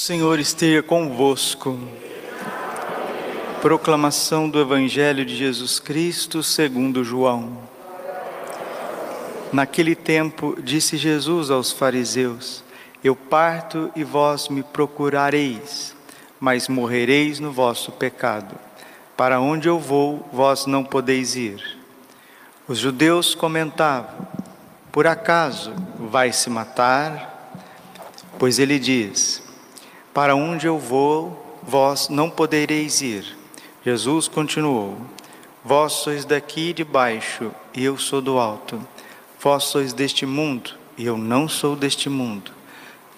Senhor esteja convosco. Proclamação do Evangelho de Jesus Cristo segundo João. Naquele tempo disse Jesus aos fariseus: Eu parto e vós me procurareis, mas morrereis no vosso pecado. Para onde eu vou, vós não podeis ir. Os judeus comentavam: Por acaso vai se matar? Pois ele diz: Para onde eu vou, vós não podereis ir. Jesus continuou: Vós sois daqui de baixo, e eu sou do alto. Vós sois deste mundo, e eu não sou deste mundo.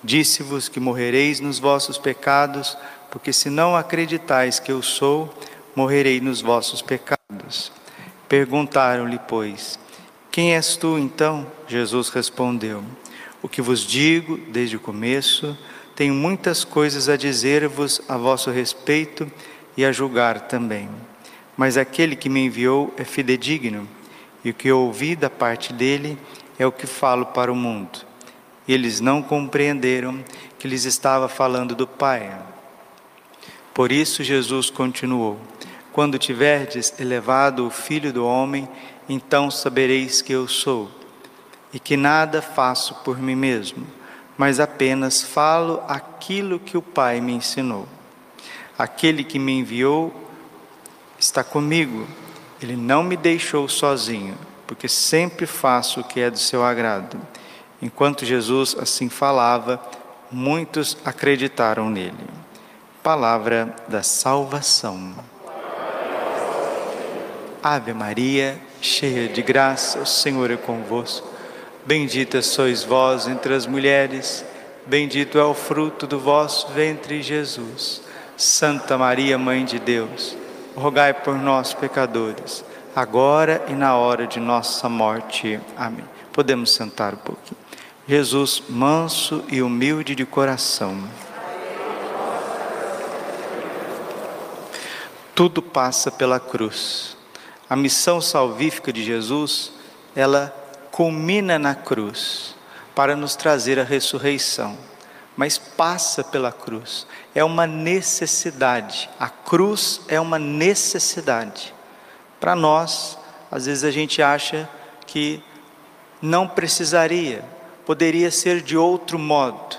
Disse-vos que morrereis nos vossos pecados, porque se não acreditais que eu sou, morrerei nos vossos pecados. Perguntaram-lhe, pois, quem és tu então? Jesus respondeu: o que vos digo desde o começo, tenho muitas coisas a dizer-vos a vosso respeito e a julgar também. Mas aquele que me enviou é fidedigno, e o que eu ouvi da parte dele é o que falo para o mundo. Eles não compreenderam que lhes estava falando do Pai. Por isso Jesus continuou: Quando tiverdes elevado o Filho do homem, então sabereis que eu sou e que nada faço por mim mesmo, mas apenas falo aquilo que o Pai me ensinou. Aquele que me enviou está comigo, ele não me deixou sozinho, porque sempre faço o que é do seu agrado. Enquanto Jesus assim falava, muitos acreditaram nele. Palavra da salvação. Ave Maria, cheia de graça, o Senhor é convosco. Bendita sois vós entre as mulheres, bendito é o fruto do vosso ventre, Jesus. Santa Maria, Mãe de Deus, rogai por nós, pecadores, agora e na hora de nossa morte. Amém. Podemos sentar um pouquinho. Jesus, manso e humilde de coração. Tudo passa pela cruz. A missão salvífica de Jesus, ela culmina na cruz para nos trazer a ressurreição, mas passa pela cruz. É uma necessidade. A cruz é uma necessidade. Para nós, às vezes a gente acha que não precisaria, poderia ser de outro modo,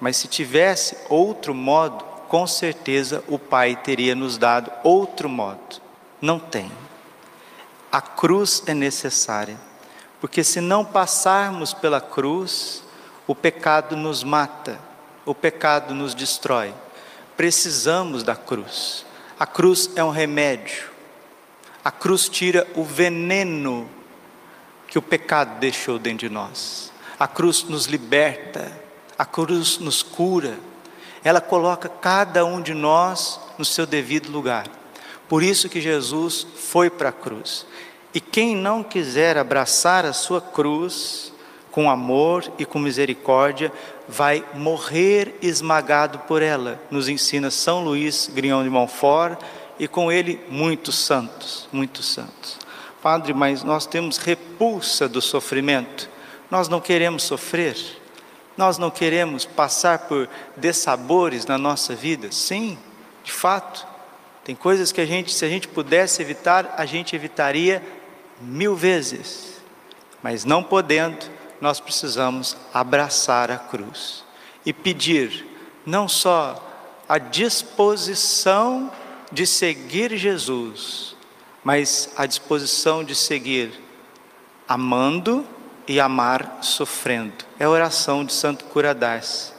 mas se tivesse outro modo, com certeza o Pai teria nos dado outro modo. Não tem. A cruz é necessária. Porque se não passarmos pela cruz, o pecado nos mata, o pecado nos destrói. Precisamos da cruz. A cruz é um remédio. A cruz tira o veneno que o pecado deixou dentro de nós. A cruz nos liberta, a cruz nos cura. Ela coloca cada um de nós no seu devido lugar. Por isso que Jesus foi para a cruz. E quem não quiser abraçar a sua cruz com amor e com misericórdia, vai morrer esmagado por ela, nos ensina São Luís Grignon de Montfort e com ele muitos santos, muitos santos. Padre, mas nós temos repulsa do sofrimento, nós não queremos sofrer, nós não queremos passar por dessabores na nossa vida. Sim, de fato, tem coisas que a gente, se a gente pudesse evitar, a gente evitaria mil vezes, mas não podendo, nós precisamos abraçar a cruz e pedir não só a disposição de seguir Jesus, mas a disposição de seguir amando e amar sofrendo. É a oração de Santo Curadás.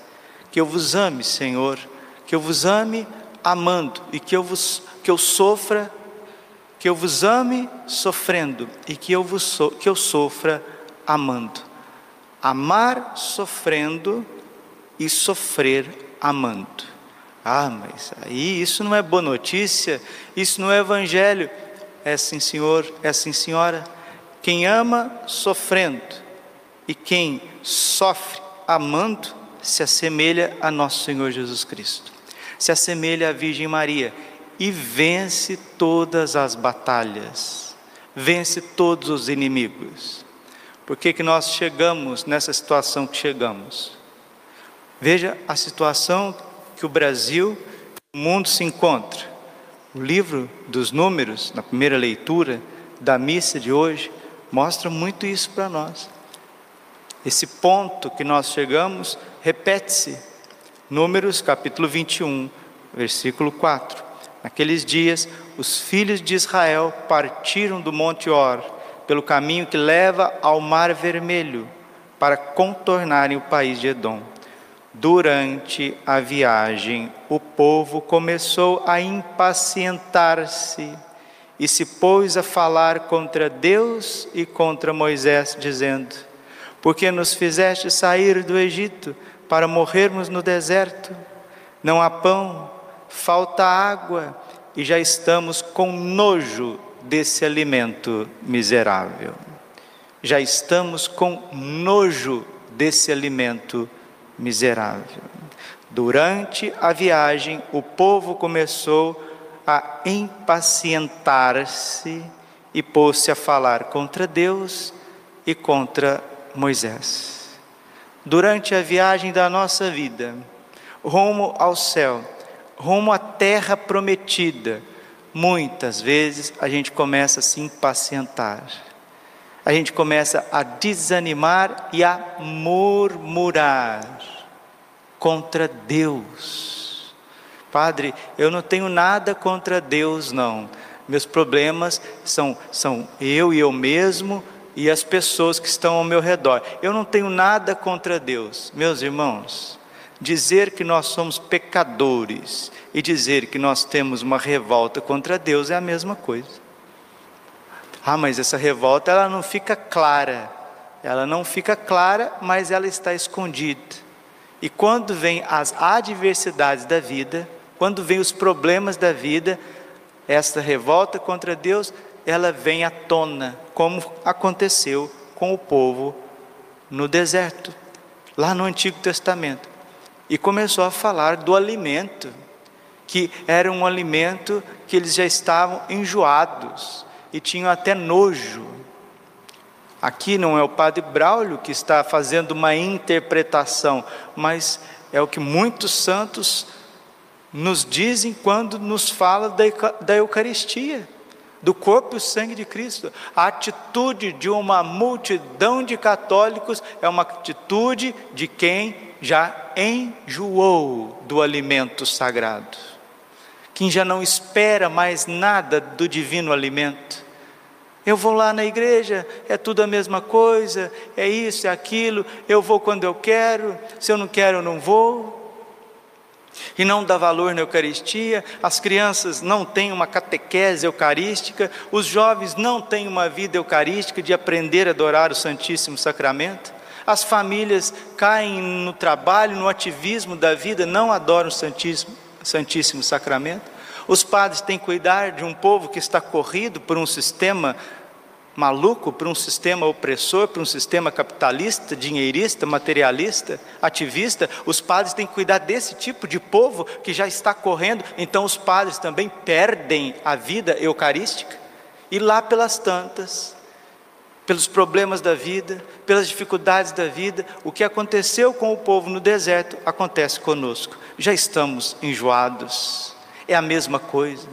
Que eu vos ame, Senhor, que eu vos ame amando e que eu vos que eu sofra que eu vos ame sofrendo e que eu, vos so, que eu sofra amando. Amar sofrendo e sofrer amando. Ah, mas aí isso não é boa notícia, isso não é evangelho. É sim, senhor, é sim, senhora. Quem ama sofrendo e quem sofre amando se assemelha a nosso Senhor Jesus Cristo. Se assemelha à Virgem Maria e vence todas as batalhas, vence todos os inimigos. Por que, que nós chegamos nessa situação que chegamos? Veja a situação que o Brasil, o mundo se encontra. O livro dos Números, na primeira leitura da missa de hoje, mostra muito isso para nós. Esse ponto que nós chegamos repete-se. Números capítulo 21, versículo 4. Naqueles dias, os filhos de Israel partiram do Monte Or, pelo caminho que leva ao Mar Vermelho, para contornarem o país de Edom. Durante a viagem, o povo começou a impacientar-se e se pôs a falar contra Deus e contra Moisés, dizendo: Porque nos fizeste sair do Egito para morrermos no deserto? Não há pão, falta água e já estamos com nojo desse alimento miserável. Já estamos com nojo desse alimento miserável. Durante a viagem, o povo começou a impacientar-se e pôs-se a falar contra Deus e contra Moisés. Durante a viagem da nossa vida, rumo ao céu, rumo à terra prometida, muitas vezes a gente começa a se impacientar, a gente começa a desanimar e a murmurar contra Deus. Padre, eu não tenho nada contra Deus, não. Meus problemas são, são eu e eu mesmo e as pessoas que estão ao meu redor. Eu não tenho nada contra Deus. Meus irmãos, Dizer que nós somos pecadores e dizer que nós temos uma revolta contra Deus é a mesma coisa. Ah, mas essa revolta ela não fica clara. Ela não fica clara, mas ela está escondida. E quando vem as adversidades da vida, quando vem os problemas da vida, essa revolta contra Deus, ela vem à tona, como aconteceu com o povo no deserto, lá no Antigo Testamento e começou a falar do alimento, que era um alimento que eles já estavam enjoados e tinham até nojo. Aqui não é o padre Braulio que está fazendo uma interpretação, mas é o que muitos santos nos dizem quando nos fala da Eucaristia, do corpo e sangue de Cristo. A atitude de uma multidão de católicos é uma atitude de quem já enjoou do alimento sagrado, quem já não espera mais nada do divino alimento. Eu vou lá na igreja, é tudo a mesma coisa, é isso, é aquilo, eu vou quando eu quero, se eu não quero, eu não vou. E não dá valor na Eucaristia, as crianças não têm uma catequese eucarística, os jovens não têm uma vida eucarística de aprender a adorar o Santíssimo Sacramento as famílias caem no trabalho, no ativismo da vida, não adoram o Santíssimo, Santíssimo Sacramento. Os padres têm que cuidar de um povo que está corrido por um sistema maluco, por um sistema opressor, por um sistema capitalista, dinheirista, materialista, ativista. Os padres têm que cuidar desse tipo de povo que já está correndo, então os padres também perdem a vida eucarística. E lá pelas tantas, pelos problemas da vida, pelas dificuldades da vida, o que aconteceu com o povo no deserto acontece conosco. Já estamos enjoados, é a mesma coisa.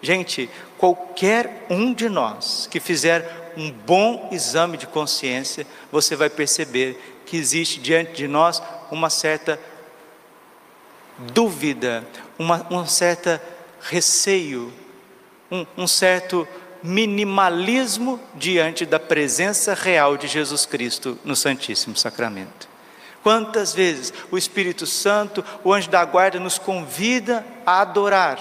Gente, qualquer um de nós que fizer um bom exame de consciência, você vai perceber que existe diante de nós uma certa dúvida, uma, um certo receio, um, um certo minimalismo diante da presença real de Jesus Cristo no Santíssimo Sacramento. Quantas vezes o Espírito Santo, o anjo da guarda, nos convida a adorar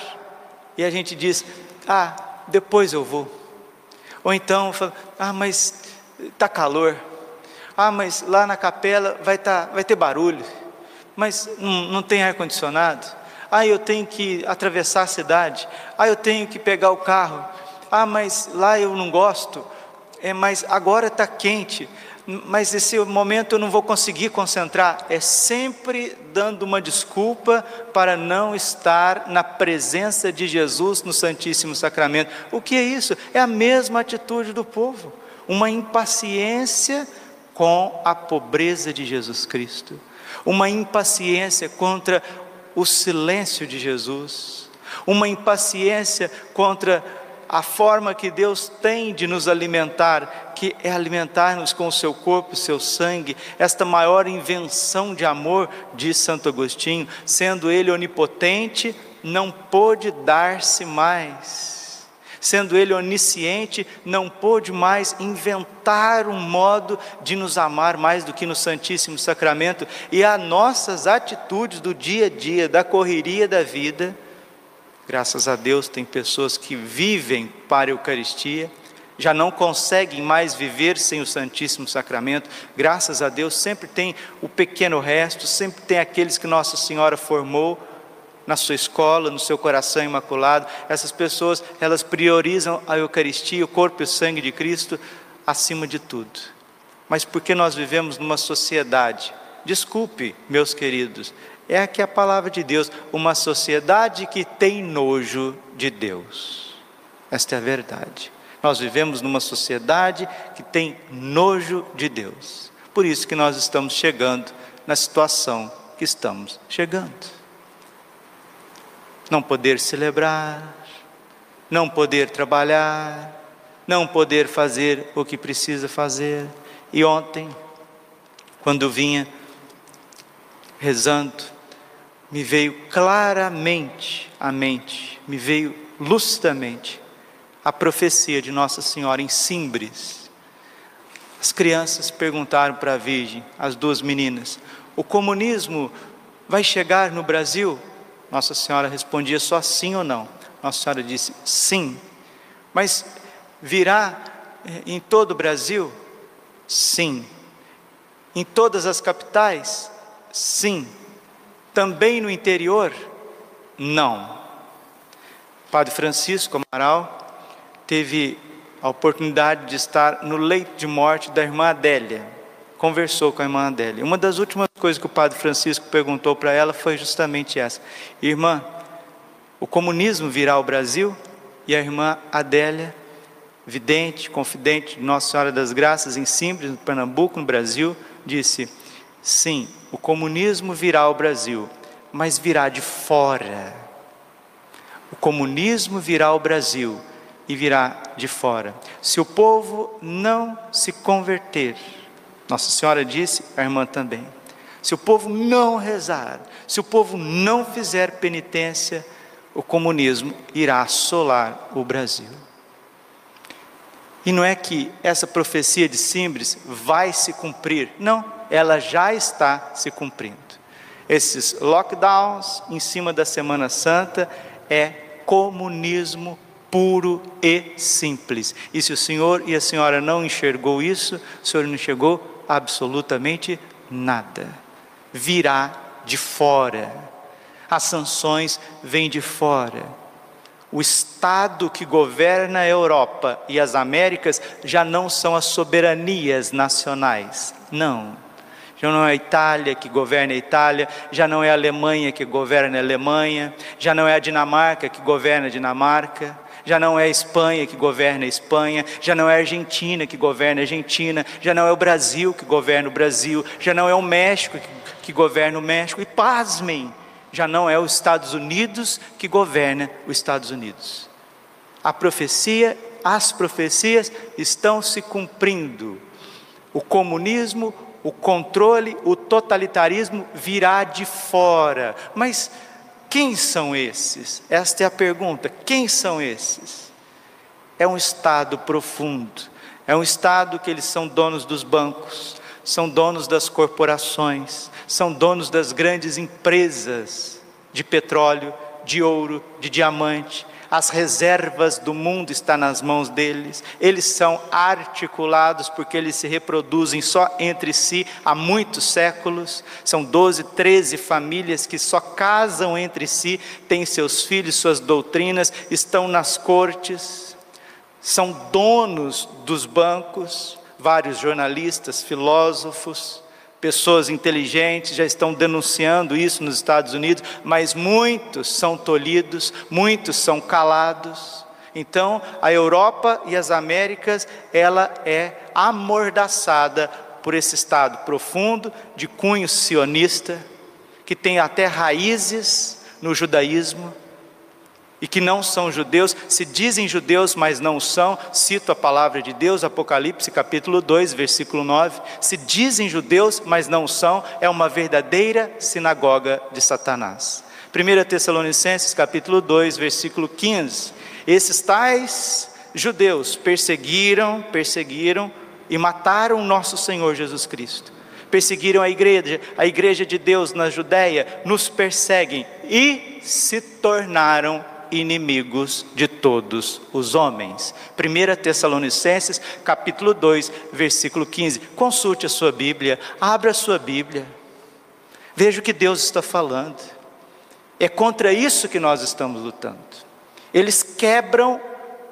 e a gente diz: Ah, depois eu vou. Ou então, ah, mas está calor. Ah, mas lá na capela vai, tá, vai ter barulho. Mas não, não tem ar-condicionado. Ah, eu tenho que atravessar a cidade. Ah, eu tenho que pegar o carro ah, mas lá eu não gosto, é, mas agora está quente, mas esse momento eu não vou conseguir concentrar. É sempre dando uma desculpa para não estar na presença de Jesus no Santíssimo Sacramento. O que é isso? É a mesma atitude do povo, uma impaciência com a pobreza de Jesus Cristo, uma impaciência contra o silêncio de Jesus, uma impaciência contra a forma que Deus tem de nos alimentar, que é alimentar-nos com o seu corpo, o seu sangue, esta maior invenção de amor, diz Santo Agostinho, sendo ele onipotente, não pôde dar-se mais. Sendo ele onisciente, não pôde mais inventar um modo de nos amar mais do que no Santíssimo Sacramento, e as nossas atitudes do dia a dia, da correria da vida, Graças a Deus, tem pessoas que vivem para a Eucaristia, já não conseguem mais viver sem o Santíssimo Sacramento. Graças a Deus, sempre tem o pequeno resto, sempre tem aqueles que Nossa Senhora formou na sua escola, no seu coração imaculado. Essas pessoas, elas priorizam a Eucaristia, o corpo e o sangue de Cristo acima de tudo. Mas porque nós vivemos numa sociedade, desculpe, meus queridos, é aqui a palavra de Deus, uma sociedade que tem nojo de Deus. Esta é a verdade. Nós vivemos numa sociedade que tem nojo de Deus. Por isso que nós estamos chegando na situação que estamos chegando. Não poder celebrar, não poder trabalhar, não poder fazer o que precisa fazer. E ontem, quando vinha rezando, me veio claramente à mente, me veio lucidamente a profecia de Nossa Senhora em Simbres. As crianças perguntaram para a Virgem, as duas meninas: o comunismo vai chegar no Brasil? Nossa Senhora respondia só sim ou não. Nossa Senhora disse sim. Mas virá eh, em todo o Brasil? Sim. Em todas as capitais? Sim. Também no interior? Não. Padre Francisco Amaral teve a oportunidade de estar no leito de morte da irmã Adélia. Conversou com a irmã Adélia. Uma das últimas coisas que o Padre Francisco perguntou para ela foi justamente essa: Irmã, o comunismo virá ao Brasil? E a irmã Adélia, vidente, confidente de Nossa Senhora das Graças em Simples, no Pernambuco, no Brasil, disse: Sim, o comunismo virá ao Brasil, mas virá de fora. O comunismo virá ao Brasil e virá de fora. Se o povo não se converter, Nossa Senhora disse, a irmã também. Se o povo não rezar, se o povo não fizer penitência, o comunismo irá assolar o Brasil. E não é que essa profecia de Simbres vai se cumprir, não ela já está se cumprindo. Esses lockdowns em cima da Semana Santa é comunismo puro e simples. E se o senhor e a senhora não enxergou isso, o senhor não enxergou absolutamente nada. Virá de fora. As sanções vêm de fora. O Estado que governa a Europa e as Américas já não são as soberanias nacionais. Não já não é a Itália que governa a Itália, já não é a Alemanha que governa a Alemanha, já não é a Dinamarca que governa a Dinamarca, já não é a Espanha que governa a Espanha, já não é a Argentina que governa a Argentina, já não é o Brasil que governa o Brasil, já não é o México que, que governa o México, e pasmem, já não é os Estados Unidos que governa os Estados Unidos. A profecia, as profecias estão se cumprindo. O comunismo, o controle, o totalitarismo virá de fora. Mas quem são esses? Esta é a pergunta: quem são esses? É um Estado profundo, é um Estado que eles são donos dos bancos, são donos das corporações, são donos das grandes empresas de petróleo, de ouro, de diamante, as reservas do mundo estão nas mãos deles, eles são articulados porque eles se reproduzem só entre si há muitos séculos, são 12, 13 famílias que só casam entre si, têm seus filhos, suas doutrinas, estão nas cortes, são donos dos bancos, vários jornalistas, filósofos, Pessoas inteligentes já estão denunciando isso nos Estados Unidos, mas muitos são tolhidos, muitos são calados. Então, a Europa e as Américas, ela é amordaçada por esse estado profundo de cunho sionista, que têm até raízes no judaísmo e que não são judeus, se dizem judeus, mas não são, cito a palavra de Deus, Apocalipse capítulo 2, versículo 9, se dizem judeus, mas não são, é uma verdadeira sinagoga de Satanás. 1 Tessalonicenses capítulo 2, versículo 15, esses tais judeus perseguiram, perseguiram e mataram o nosso Senhor Jesus Cristo. Perseguiram a igreja, a igreja de Deus na Judéia, nos perseguem e se tornaram inimigos de todos os homens. 1 Tessalonicenses, capítulo 2, versículo 15. Consulte a sua Bíblia, abra a sua Bíblia. Veja o que Deus está falando. É contra isso que nós estamos lutando. Eles quebram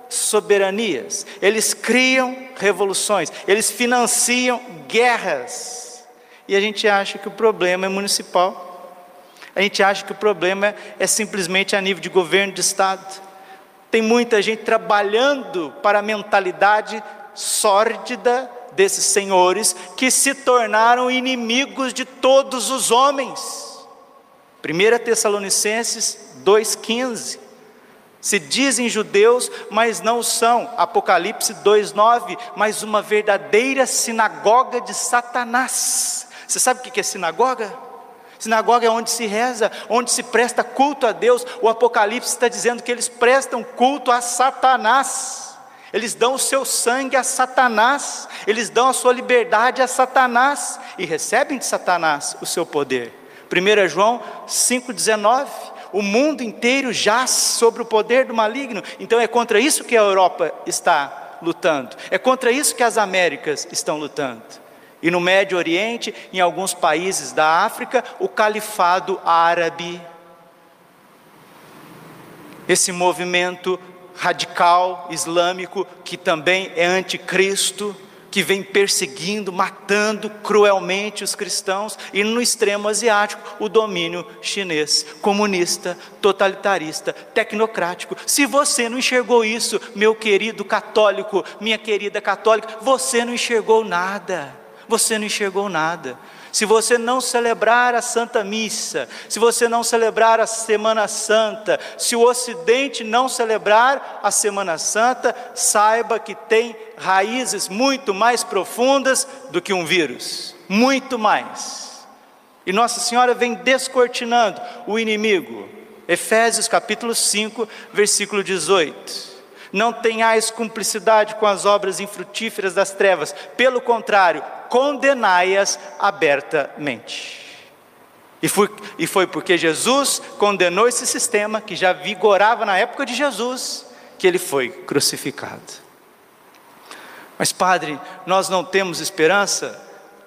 soberanias, eles criam revoluções, eles financiam guerras. E a gente acha que o problema é municipal. A gente acha que o problema é simplesmente a nível de governo de Estado. Tem muita gente trabalhando para a mentalidade sórdida desses senhores que se tornaram inimigos de todos os homens. 1 Tessalonicenses 2,15. Se dizem judeus, mas não são. Apocalipse 2,9. Mas uma verdadeira sinagoga de Satanás. Você sabe o que é sinagoga? Sinagoga é onde se reza, onde se presta culto a Deus. O Apocalipse está dizendo que eles prestam culto a Satanás. Eles dão o seu sangue a Satanás, eles dão a sua liberdade a Satanás e recebem de Satanás o seu poder. 1 João 5,19: o mundo inteiro jaz sobre o poder do maligno, então é contra isso que a Europa está lutando, é contra isso que as Américas estão lutando. E no Médio Oriente, em alguns países da África, o califado árabe. Esse movimento radical islâmico, que também é anticristo, que vem perseguindo, matando cruelmente os cristãos, e no extremo asiático, o domínio chinês, comunista, totalitarista, tecnocrático. Se você não enxergou isso, meu querido católico, minha querida católica, você não enxergou nada você não enxergou nada. Se você não celebrar a Santa Missa, se você não celebrar a Semana Santa, se o Ocidente não celebrar a Semana Santa, saiba que tem raízes muito mais profundas do que um vírus muito mais. E Nossa Senhora vem descortinando o inimigo. Efésios capítulo 5, versículo 18 não tenhais cumplicidade com as obras infrutíferas das trevas, pelo contrário, condenai-as abertamente. E foi, e foi porque Jesus condenou esse sistema que já vigorava na época de Jesus, que ele foi crucificado. Mas, Padre, nós não temos esperança?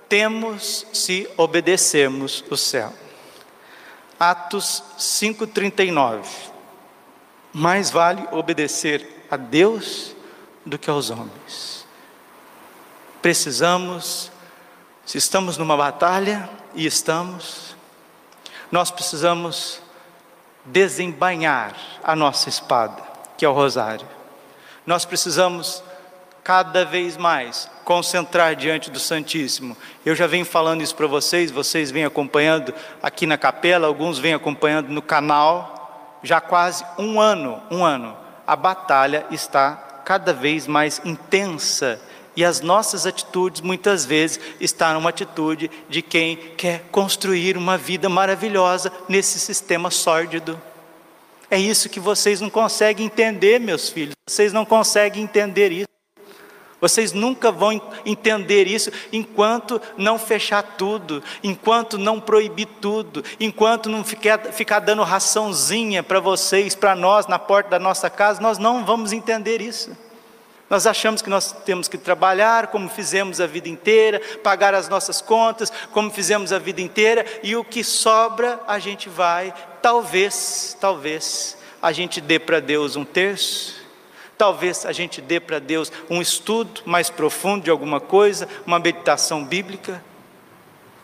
Temos se obedecermos o céu. Atos 5,39. Mais vale obedecer a Deus do que aos homens. Precisamos, se estamos numa batalha, e estamos, nós precisamos desembainhar a nossa espada, que é o rosário. Nós precisamos cada vez mais concentrar diante do Santíssimo. Eu já venho falando isso para vocês, vocês vêm acompanhando aqui na capela, alguns vêm acompanhando no canal, já quase um ano, um ano a batalha está cada vez mais intensa e as nossas atitudes muitas vezes estão numa atitude de quem quer construir uma vida maravilhosa nesse sistema sórdido. É isso que vocês não conseguem entender, meus filhos. Vocês não conseguem entender isso. Vocês nunca vão entender isso enquanto não fechar tudo, enquanto não proibir tudo, enquanto não ficar, ficar dando raçãozinha para vocês, para nós, na porta da nossa casa, nós não vamos entender isso. Nós achamos que nós temos que trabalhar como fizemos a vida inteira, pagar as nossas contas como fizemos a vida inteira, e o que sobra a gente vai, talvez, talvez, a gente dê para Deus um terço, Talvez a gente dê para Deus um estudo mais profundo de alguma coisa, uma meditação bíblica.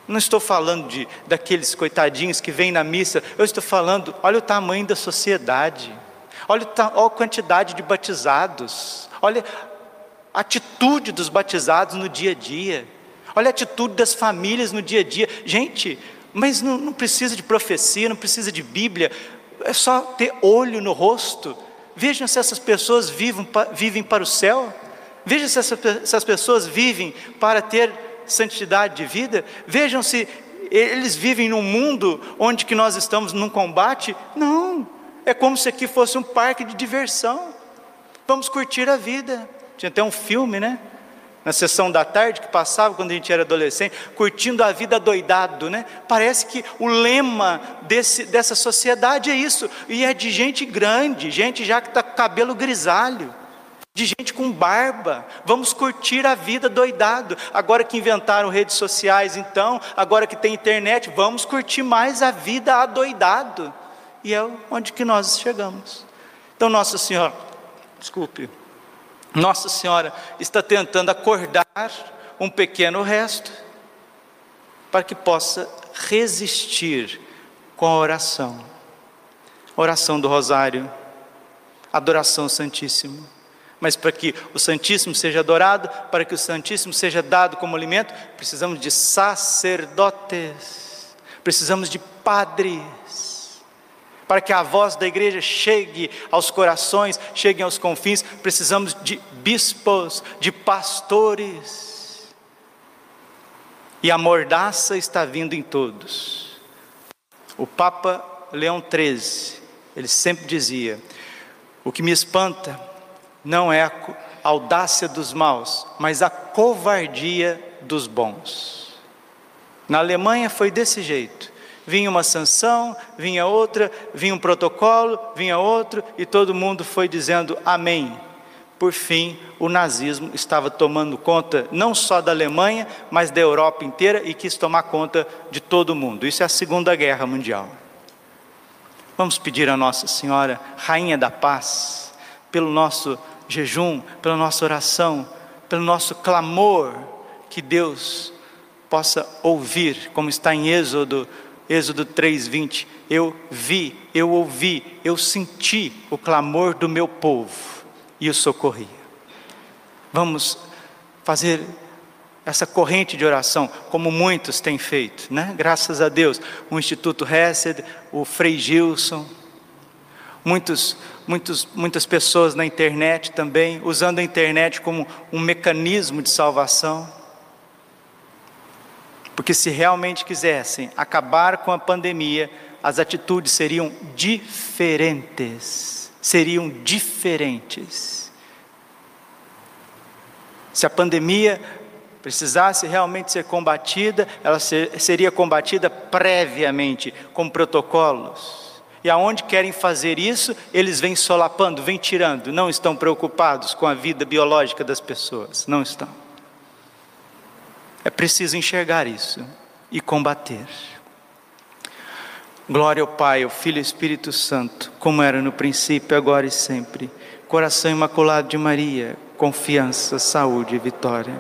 Não estou falando de daqueles coitadinhos que vêm na missa, eu estou falando, olha o tamanho da sociedade, olha, olha a quantidade de batizados, olha a atitude dos batizados no dia a dia, olha a atitude das famílias no dia a dia. Gente, Mas não, não precisa de profecia, não precisa de Bíblia, é só ter olho no rosto. Vejam se essas pessoas vivem, vivem para o céu. Vejam se essas pessoas vivem para ter santidade de vida. Vejam se eles vivem num mundo onde que nós estamos num combate. Não, é como se aqui fosse um parque de diversão. Vamos curtir a vida. Tinha até um filme, né? Na sessão da tarde que passava quando a gente era adolescente, curtindo a vida doidado, né? Parece que o lema desse, dessa sociedade é isso, e é de gente grande, gente já que está com cabelo grisalho, de gente com barba. Vamos curtir a vida doidado. Agora que inventaram redes sociais, então, agora que tem internet, vamos curtir mais a vida adoidado. E é onde que nós chegamos. Então, Nossa Senhora, desculpe, Nossa Senhora está tentando acordar um pequeno resto para que possa resistir com a oração. Oração do Rosário, adoração Santíssimo. Mas para que o Santíssimo seja adorado, para que o Santíssimo seja dado como alimento, precisamos de sacerdotes, precisamos de padres para que a voz da igreja chegue aos corações, chegue aos confins, precisamos de bispos, de pastores. E a mordaça está vindo em todos. O Papa Leão XIII, ele sempre dizia: o que me espanta não é a audácia dos maus, mas a covardia dos bons. Na Alemanha foi desse jeito vinha uma sanção, vinha outra, vinha um protocolo, vinha outro, e todo mundo foi dizendo amém. Por fim, o nazismo estava tomando conta não só da Alemanha, mas da Europa inteira e quis tomar conta de todo mundo. Isso é a Segunda Guerra Mundial. Vamos pedir a Nossa Senhora, Rainha da Paz, pelo nosso jejum, pela nossa oração, pelo nosso clamor, que Deus possa ouvir, como está em Êxodo Êxodo 3:20, eu vi, eu ouvi, eu senti o clamor do meu povo e o socorri. Vamos fazer essa corrente de oração, como muitos têm feito, né? Graças a Deus, o Instituto Hesed, o Frei Gilson, muitos, muitos, muitas pessoas na internet também, usando a internet como um mecanismo de salvação. Porque se realmente quisessem acabar com a pandemia, as atitudes seriam diferentes. Seriam diferentes. Se a pandemia precisasse realmente ser combatida, ela ser, seria combatida previamente, com protocolos. E aonde querem fazer isso, eles vêm solapando, vêm tirando, não estão preocupados com a vida biológica das pessoas, não estão. É preciso enxergar isso e combater. Glória ao Pai, ao Filho e ao Espírito Santo, como era no princípio, agora e sempre. Coração imaculado de Maria, confiança, saúde e vitória.